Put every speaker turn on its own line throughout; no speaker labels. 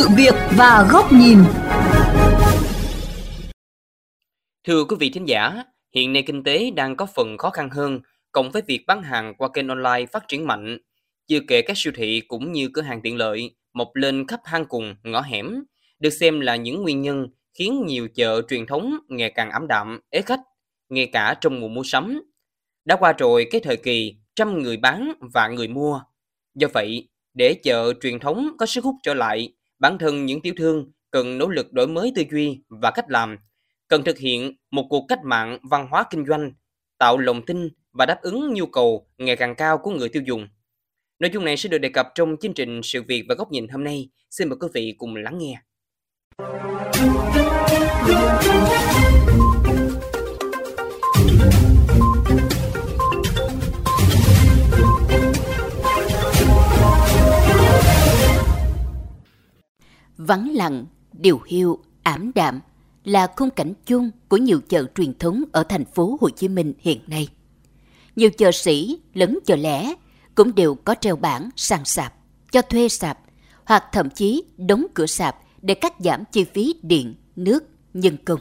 sự việc và góc nhìn.
Thưa quý vị thính giả, hiện nay kinh tế đang có phần khó khăn hơn, cộng với việc bán hàng qua kênh online phát triển mạnh. Chưa kể các siêu thị cũng như cửa hàng tiện lợi mọc lên khắp hang cùng, ngõ hẻm, được xem là những nguyên nhân khiến nhiều chợ truyền thống ngày càng ảm đạm, ế khách, ngay cả trong mùa mua sắm. Đã qua rồi cái thời kỳ trăm người bán và người mua. Do vậy, để chợ truyền thống có sức hút trở lại, bản thân những tiểu thương cần nỗ lực đổi mới tư duy và cách làm, cần thực hiện một cuộc cách mạng văn hóa kinh doanh, tạo lòng tin và đáp ứng nhu cầu ngày càng cao của người tiêu dùng. Nội dung này sẽ được đề cập trong chương trình Sự việc và góc nhìn hôm nay. Xin mời quý vị cùng lắng nghe.
Vắng lặng, điều hiu, ảm đạm là khung cảnh chung của nhiều chợ truyền thống ở thành phố Hồ Chí Minh hiện nay. Nhiều chợ sĩ lẫn chợ lẻ cũng đều có treo bảng sàn sạp, cho thuê sạp hoặc thậm chí đóng cửa sạp để cắt giảm chi phí điện, nước, nhân công.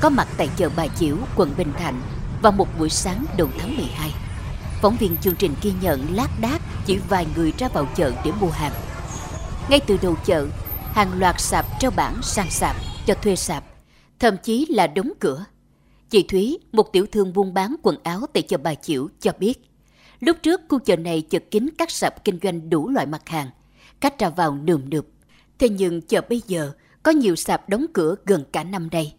Có mặt tại chợ Bà Chiểu, quận Bình Thạnh vào một buổi sáng đầu tháng 12. Phóng viên chương trình ghi nhận lác đác chỉ vài người ra vào chợ để mua hàng. Ngay từ đầu chợ, hàng loạt sạp treo bảng sang sạp, cho thuê sạp, thậm chí là đóng cửa. Chị Thúy, một tiểu thương buôn bán quần áo tại chợ Bà Chiểu cho biết, lúc trước khu chợ này chật kín các sạp kinh doanh đủ loại mặt hàng, khách ra vào nườm nượp. Thế nhưng chợ bây giờ có nhiều sạp đóng cửa gần cả năm đây.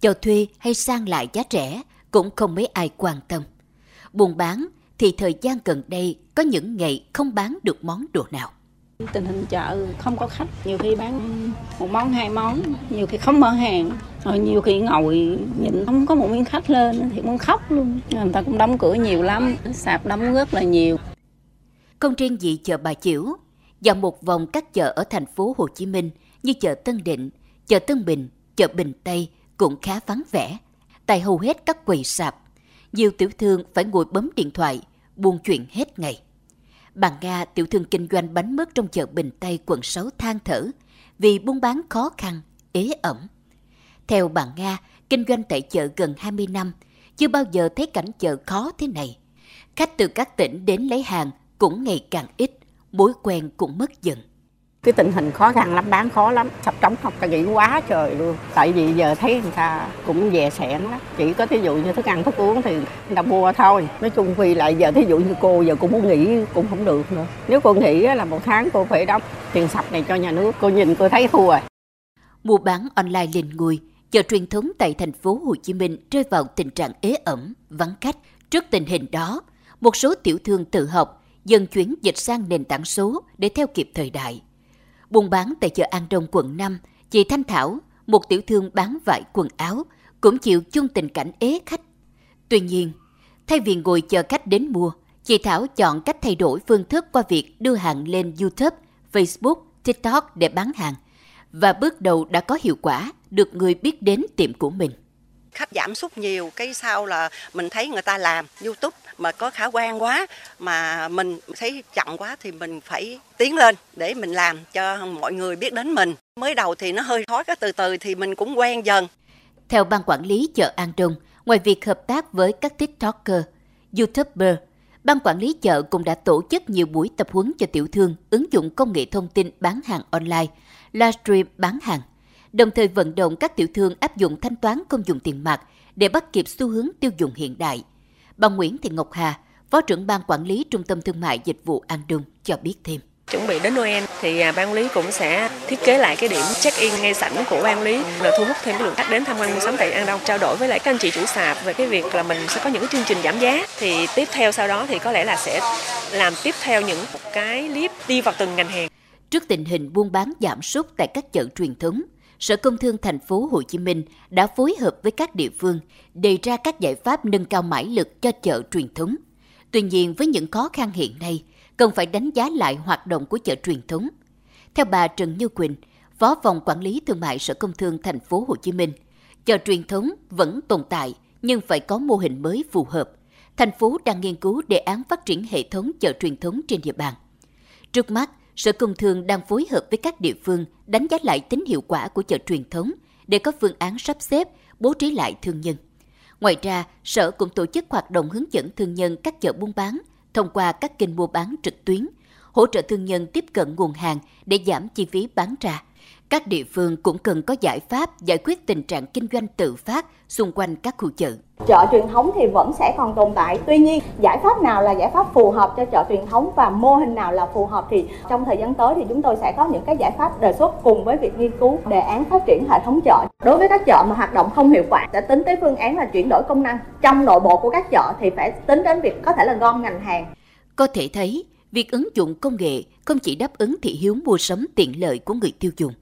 Cho thuê hay sang lại giá rẻ cũng không mấy ai quan tâm. Buôn bán thì thời gian gần đây có những ngày không bán được món đồ nào.
Tình hình chợ không có khách, nhiều khi bán một món hai món, nhiều khi không mở hàng, rồi nhiều khi ngồi nhìn không có một miếng khách lên thì muốn khóc luôn. Người ta cũng đóng cửa nhiều lắm, sạp đóng rất là nhiều.
Không riêng gì chợ Bà Chiểu, và một vòng các chợ ở thành phố Hồ Chí Minh như chợ Tân Định, chợ Tân Bình, chợ Bình Tây cũng khá vắng vẻ. Tại hầu hết các quầy sạp, nhiều tiểu thương phải ngồi bấm điện thoại, buôn chuyện hết ngày. Bà Nga, tiểu thương kinh doanh bánh mứt trong chợ Bình Tây, quận 6 than thở vì buôn bán khó khăn, ế ẩm. Theo bà Nga, kinh doanh tại chợ gần 20 năm, chưa bao giờ thấy cảnh chợ khó thế này. Khách từ các tỉnh đến lấy hàng cũng ngày càng ít, mối quen cũng mất dần.
Cái tình hình khó khăn lắm, bán khó lắm, sập trống học ta nghĩ quá trời luôn. Tại vì giờ thấy người ta cũng dè sẻn lắm. Chỉ có thí dụ như thức ăn, thức uống thì người ta mua thôi. Nói chung vì lại giờ thí dụ như cô giờ cũng muốn nghỉ cũng không được nữa. Nếu cô nghỉ là một tháng cô phải đóng tiền sập này cho nhà nước. Cô nhìn cô thấy thua rồi.
Mua bán online lên ngôi, chợ truyền thống tại thành phố Hồ Chí Minh rơi vào tình trạng ế ẩm, vắng khách. Trước tình hình đó, một số tiểu thương tự học dần chuyển dịch sang nền tảng số để theo kịp thời đại. Buôn bán tại chợ An Đông quận 5, chị Thanh Thảo, một tiểu thương bán vải quần áo, cũng chịu chung tình cảnh ế khách. Tuy nhiên, thay vì ngồi chờ khách đến mua, chị Thảo chọn cách thay đổi phương thức qua việc đưa hàng lên YouTube, Facebook, TikTok để bán hàng. Và bước đầu đã có hiệu quả, được người biết đến tiệm của mình
khách giảm sút nhiều cái sau là mình thấy người ta làm youtube mà có khả quan quá mà mình thấy chậm quá thì mình phải tiến lên để mình làm cho mọi người biết đến mình mới đầu thì nó hơi khó cái từ từ thì mình cũng quen dần
theo ban quản lý chợ An Trung, ngoài việc hợp tác với các tiktoker youtuber ban quản lý chợ cũng đã tổ chức nhiều buổi tập huấn cho tiểu thương ứng dụng công nghệ thông tin bán hàng online livestream bán hàng đồng thời vận động các tiểu thương áp dụng thanh toán không dùng tiền mặt để bắt kịp xu hướng tiêu dùng hiện đại. Bà Nguyễn Thị Ngọc Hà, Phó trưởng ban quản lý Trung tâm Thương mại Dịch vụ An Đông cho biết thêm.
Chuẩn bị đến Noel thì à, ban lý cũng sẽ thiết kế lại cái điểm check-in ngay sảnh của ban lý là thu hút thêm cái lượng khách đến tham quan mua sắm tại An Đông trao đổi với lại các anh chị chủ sạp về cái việc là mình sẽ có những cái chương trình giảm giá thì tiếp theo sau đó thì có lẽ là sẽ làm tiếp theo những cái clip đi vào từng ngành hàng.
Trước tình hình buôn bán giảm sút tại các chợ truyền thống, Sở Công Thương thành phố Hồ Chí Minh đã phối hợp với các địa phương đề ra các giải pháp nâng cao mãi lực cho chợ truyền thống. Tuy nhiên với những khó khăn hiện nay, cần phải đánh giá lại hoạt động của chợ truyền thống. Theo bà Trần Như Quỳnh, Phó phòng quản lý thương mại Sở Công Thương thành phố Hồ Chí Minh, chợ truyền thống vẫn tồn tại nhưng phải có mô hình mới phù hợp. Thành phố đang nghiên cứu đề án phát triển hệ thống chợ truyền thống trên địa bàn. Trước mắt, Sở Công Thương đang phối hợp với các địa phương đánh giá lại tính hiệu quả của chợ truyền thống để có phương án sắp xếp, bố trí lại thương nhân. Ngoài ra, Sở cũng tổ chức hoạt động hướng dẫn thương nhân các chợ buôn bán thông qua các kênh mua bán trực tuyến, hỗ trợ thương nhân tiếp cận nguồn hàng để giảm chi phí bán ra. Các địa phương cũng cần có giải pháp giải quyết tình trạng kinh doanh tự phát xung quanh các khu chợ.
Chợ truyền thống thì vẫn sẽ còn tồn tại. Tuy nhiên, giải pháp nào là giải pháp phù hợp cho chợ truyền thống và mô hình nào là phù hợp thì trong thời gian tới thì chúng tôi sẽ có những cái giải pháp đề xuất cùng với việc nghiên cứu đề án phát triển hệ thống chợ. Đối với các chợ mà hoạt động không hiệu quả sẽ tính tới phương án là chuyển đổi công năng. Trong nội bộ của các chợ thì phải tính đến việc có thể là gom ngành hàng.
Có thể thấy, việc ứng dụng công nghệ không chỉ đáp ứng thị hiếu mua sắm tiện lợi của người tiêu dùng.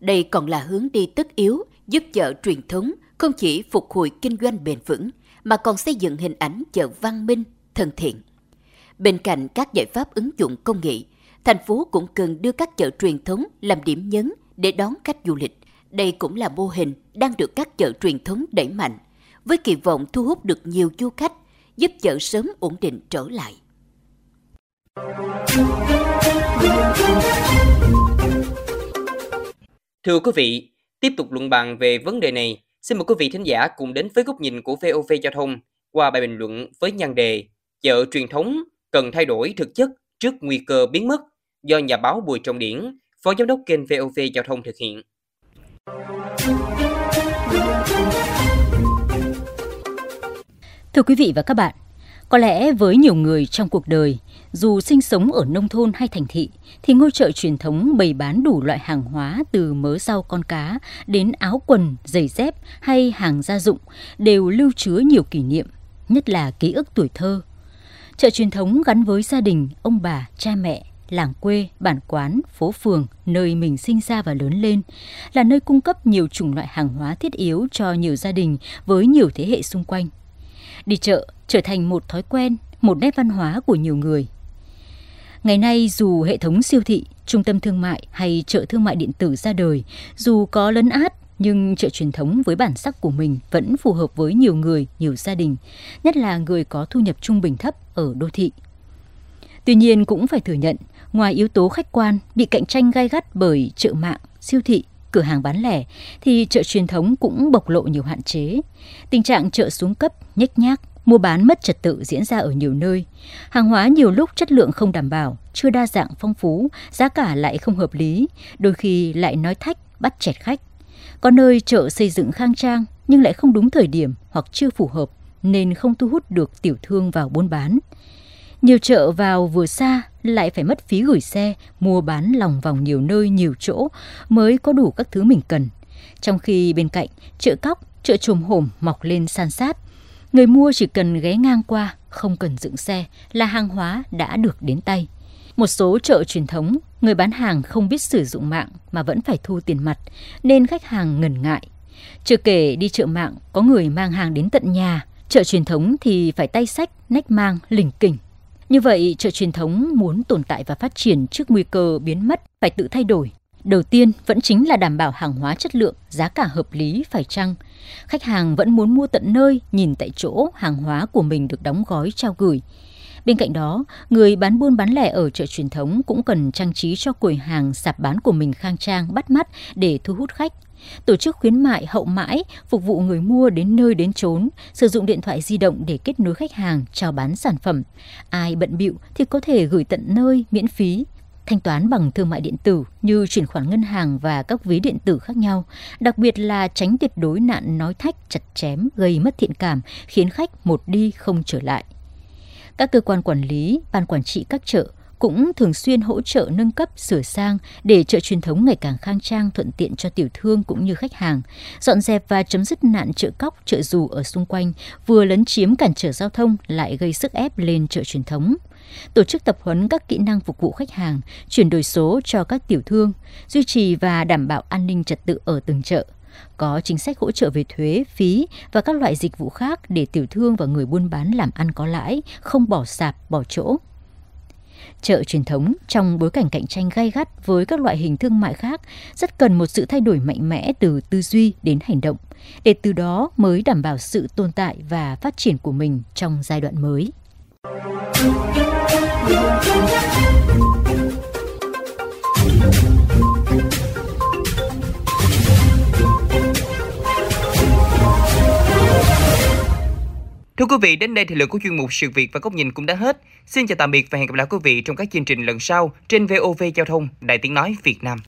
Đây còn là hướng đi tất yếu giúp chợ truyền thống không chỉ phục hồi kinh doanh bền vững mà còn xây dựng hình ảnh chợ văn minh, thân thiện. Bên cạnh các giải pháp ứng dụng công nghệ, thành phố cũng cần đưa các chợ truyền thống làm điểm nhấn để đón khách du lịch. Đây cũng là mô hình đang được các chợ truyền thống đẩy mạnh, với kỳ vọng thu hút được nhiều du khách, giúp chợ sớm ổn định trở lại.
Thưa quý vị, tiếp tục luận bàn về vấn đề này, xin mời quý vị thính giả cùng đến với góc nhìn của VOV Giao thông qua bài bình luận với nhan đề Chợ truyền thống cần thay đổi thực chất trước nguy cơ biến mất do nhà báo Bùi Trọng Điển, Phó Giám đốc kênh VOV Giao thông thực hiện.
Thưa quý vị và các bạn, có lẽ với nhiều người trong cuộc đời, dù sinh sống ở nông thôn hay thành thị, thì ngôi chợ truyền thống bày bán đủ loại hàng hóa từ mớ rau con cá đến áo quần, giày dép hay hàng gia dụng đều lưu chứa nhiều kỷ niệm, nhất là ký ức tuổi thơ. Chợ truyền thống gắn với gia đình, ông bà, cha mẹ, làng quê, bản quán, phố phường, nơi mình sinh ra và lớn lên, là nơi cung cấp nhiều chủng loại hàng hóa thiết yếu cho nhiều gia đình với nhiều thế hệ xung quanh. Đi chợ trở thành một thói quen, một nét văn hóa của nhiều người. Ngày nay dù hệ thống siêu thị, trung tâm thương mại hay chợ thương mại điện tử ra đời, dù có lấn át nhưng chợ truyền thống với bản sắc của mình vẫn phù hợp với nhiều người, nhiều gia đình, nhất là người có thu nhập trung bình thấp ở đô thị. Tuy nhiên cũng phải thừa nhận, ngoài yếu tố khách quan bị cạnh tranh gai gắt bởi chợ mạng, siêu thị, cửa hàng bán lẻ thì chợ truyền thống cũng bộc lộ nhiều hạn chế. Tình trạng chợ xuống cấp, nhếch nhác, mua bán mất trật tự diễn ra ở nhiều nơi. Hàng hóa nhiều lúc chất lượng không đảm bảo, chưa đa dạng phong phú, giá cả lại không hợp lý, đôi khi lại nói thách, bắt chẹt khách. Có nơi chợ xây dựng khang trang nhưng lại không đúng thời điểm hoặc chưa phù hợp nên không thu hút được tiểu thương vào buôn bán. Nhiều chợ vào vừa xa lại phải mất phí gửi xe, mua bán lòng vòng nhiều nơi nhiều chỗ mới có đủ các thứ mình cần. Trong khi bên cạnh, chợ cóc, chợ trồm hổm mọc lên san sát. Người mua chỉ cần ghé ngang qua, không cần dựng xe là hàng hóa đã được đến tay. Một số chợ truyền thống, người bán hàng không biết sử dụng mạng mà vẫn phải thu tiền mặt, nên khách hàng ngần ngại. Chưa kể đi chợ mạng, có người mang hàng đến tận nhà, chợ truyền thống thì phải tay sách, nách mang, lỉnh kỉnh. Như vậy, chợ truyền thống muốn tồn tại và phát triển trước nguy cơ biến mất phải tự thay đổi. Đầu tiên vẫn chính là đảm bảo hàng hóa chất lượng, giá cả hợp lý phải chăng. Khách hàng vẫn muốn mua tận nơi, nhìn tại chỗ hàng hóa của mình được đóng gói trao gửi. Bên cạnh đó, người bán buôn bán lẻ ở chợ truyền thống cũng cần trang trí cho quầy hàng sạp bán của mình khang trang, bắt mắt để thu hút khách. Tổ chức khuyến mại hậu mãi, phục vụ người mua đến nơi đến chốn, sử dụng điện thoại di động để kết nối khách hàng, chào bán sản phẩm. Ai bận bịu thì có thể gửi tận nơi miễn phí, thanh toán bằng thương mại điện tử như chuyển khoản ngân hàng và các ví điện tử khác nhau, đặc biệt là tránh tuyệt đối nạn nói thách chặt chém gây mất thiện cảm, khiến khách một đi không trở lại. Các cơ quan quản lý, ban quản trị các chợ cũng thường xuyên hỗ trợ nâng cấp sửa sang để chợ truyền thống ngày càng khang trang thuận tiện cho tiểu thương cũng như khách hàng, dọn dẹp và chấm dứt nạn chợ cóc, chợ dù ở xung quanh, vừa lấn chiếm cản trở giao thông lại gây sức ép lên chợ truyền thống. Tổ chức tập huấn các kỹ năng phục vụ khách hàng, chuyển đổi số cho các tiểu thương, duy trì và đảm bảo an ninh trật tự ở từng chợ có chính sách hỗ trợ về thuế, phí và các loại dịch vụ khác để tiểu thương và người buôn bán làm ăn có lãi, không bỏ sạp, bỏ chỗ. Chợ truyền thống trong bối cảnh cạnh tranh gay gắt với các loại hình thương mại khác rất cần một sự thay đổi mạnh mẽ từ tư duy đến hành động, để từ đó mới đảm bảo sự tồn tại và phát triển của mình trong giai đoạn mới.
Thưa quý vị, đến đây thì lượng của chuyên mục sự việc và góc nhìn cũng đã hết. Xin chào tạm biệt và hẹn gặp lại quý vị trong các chương trình lần sau trên VOV Giao thông Đại Tiếng Nói Việt Nam.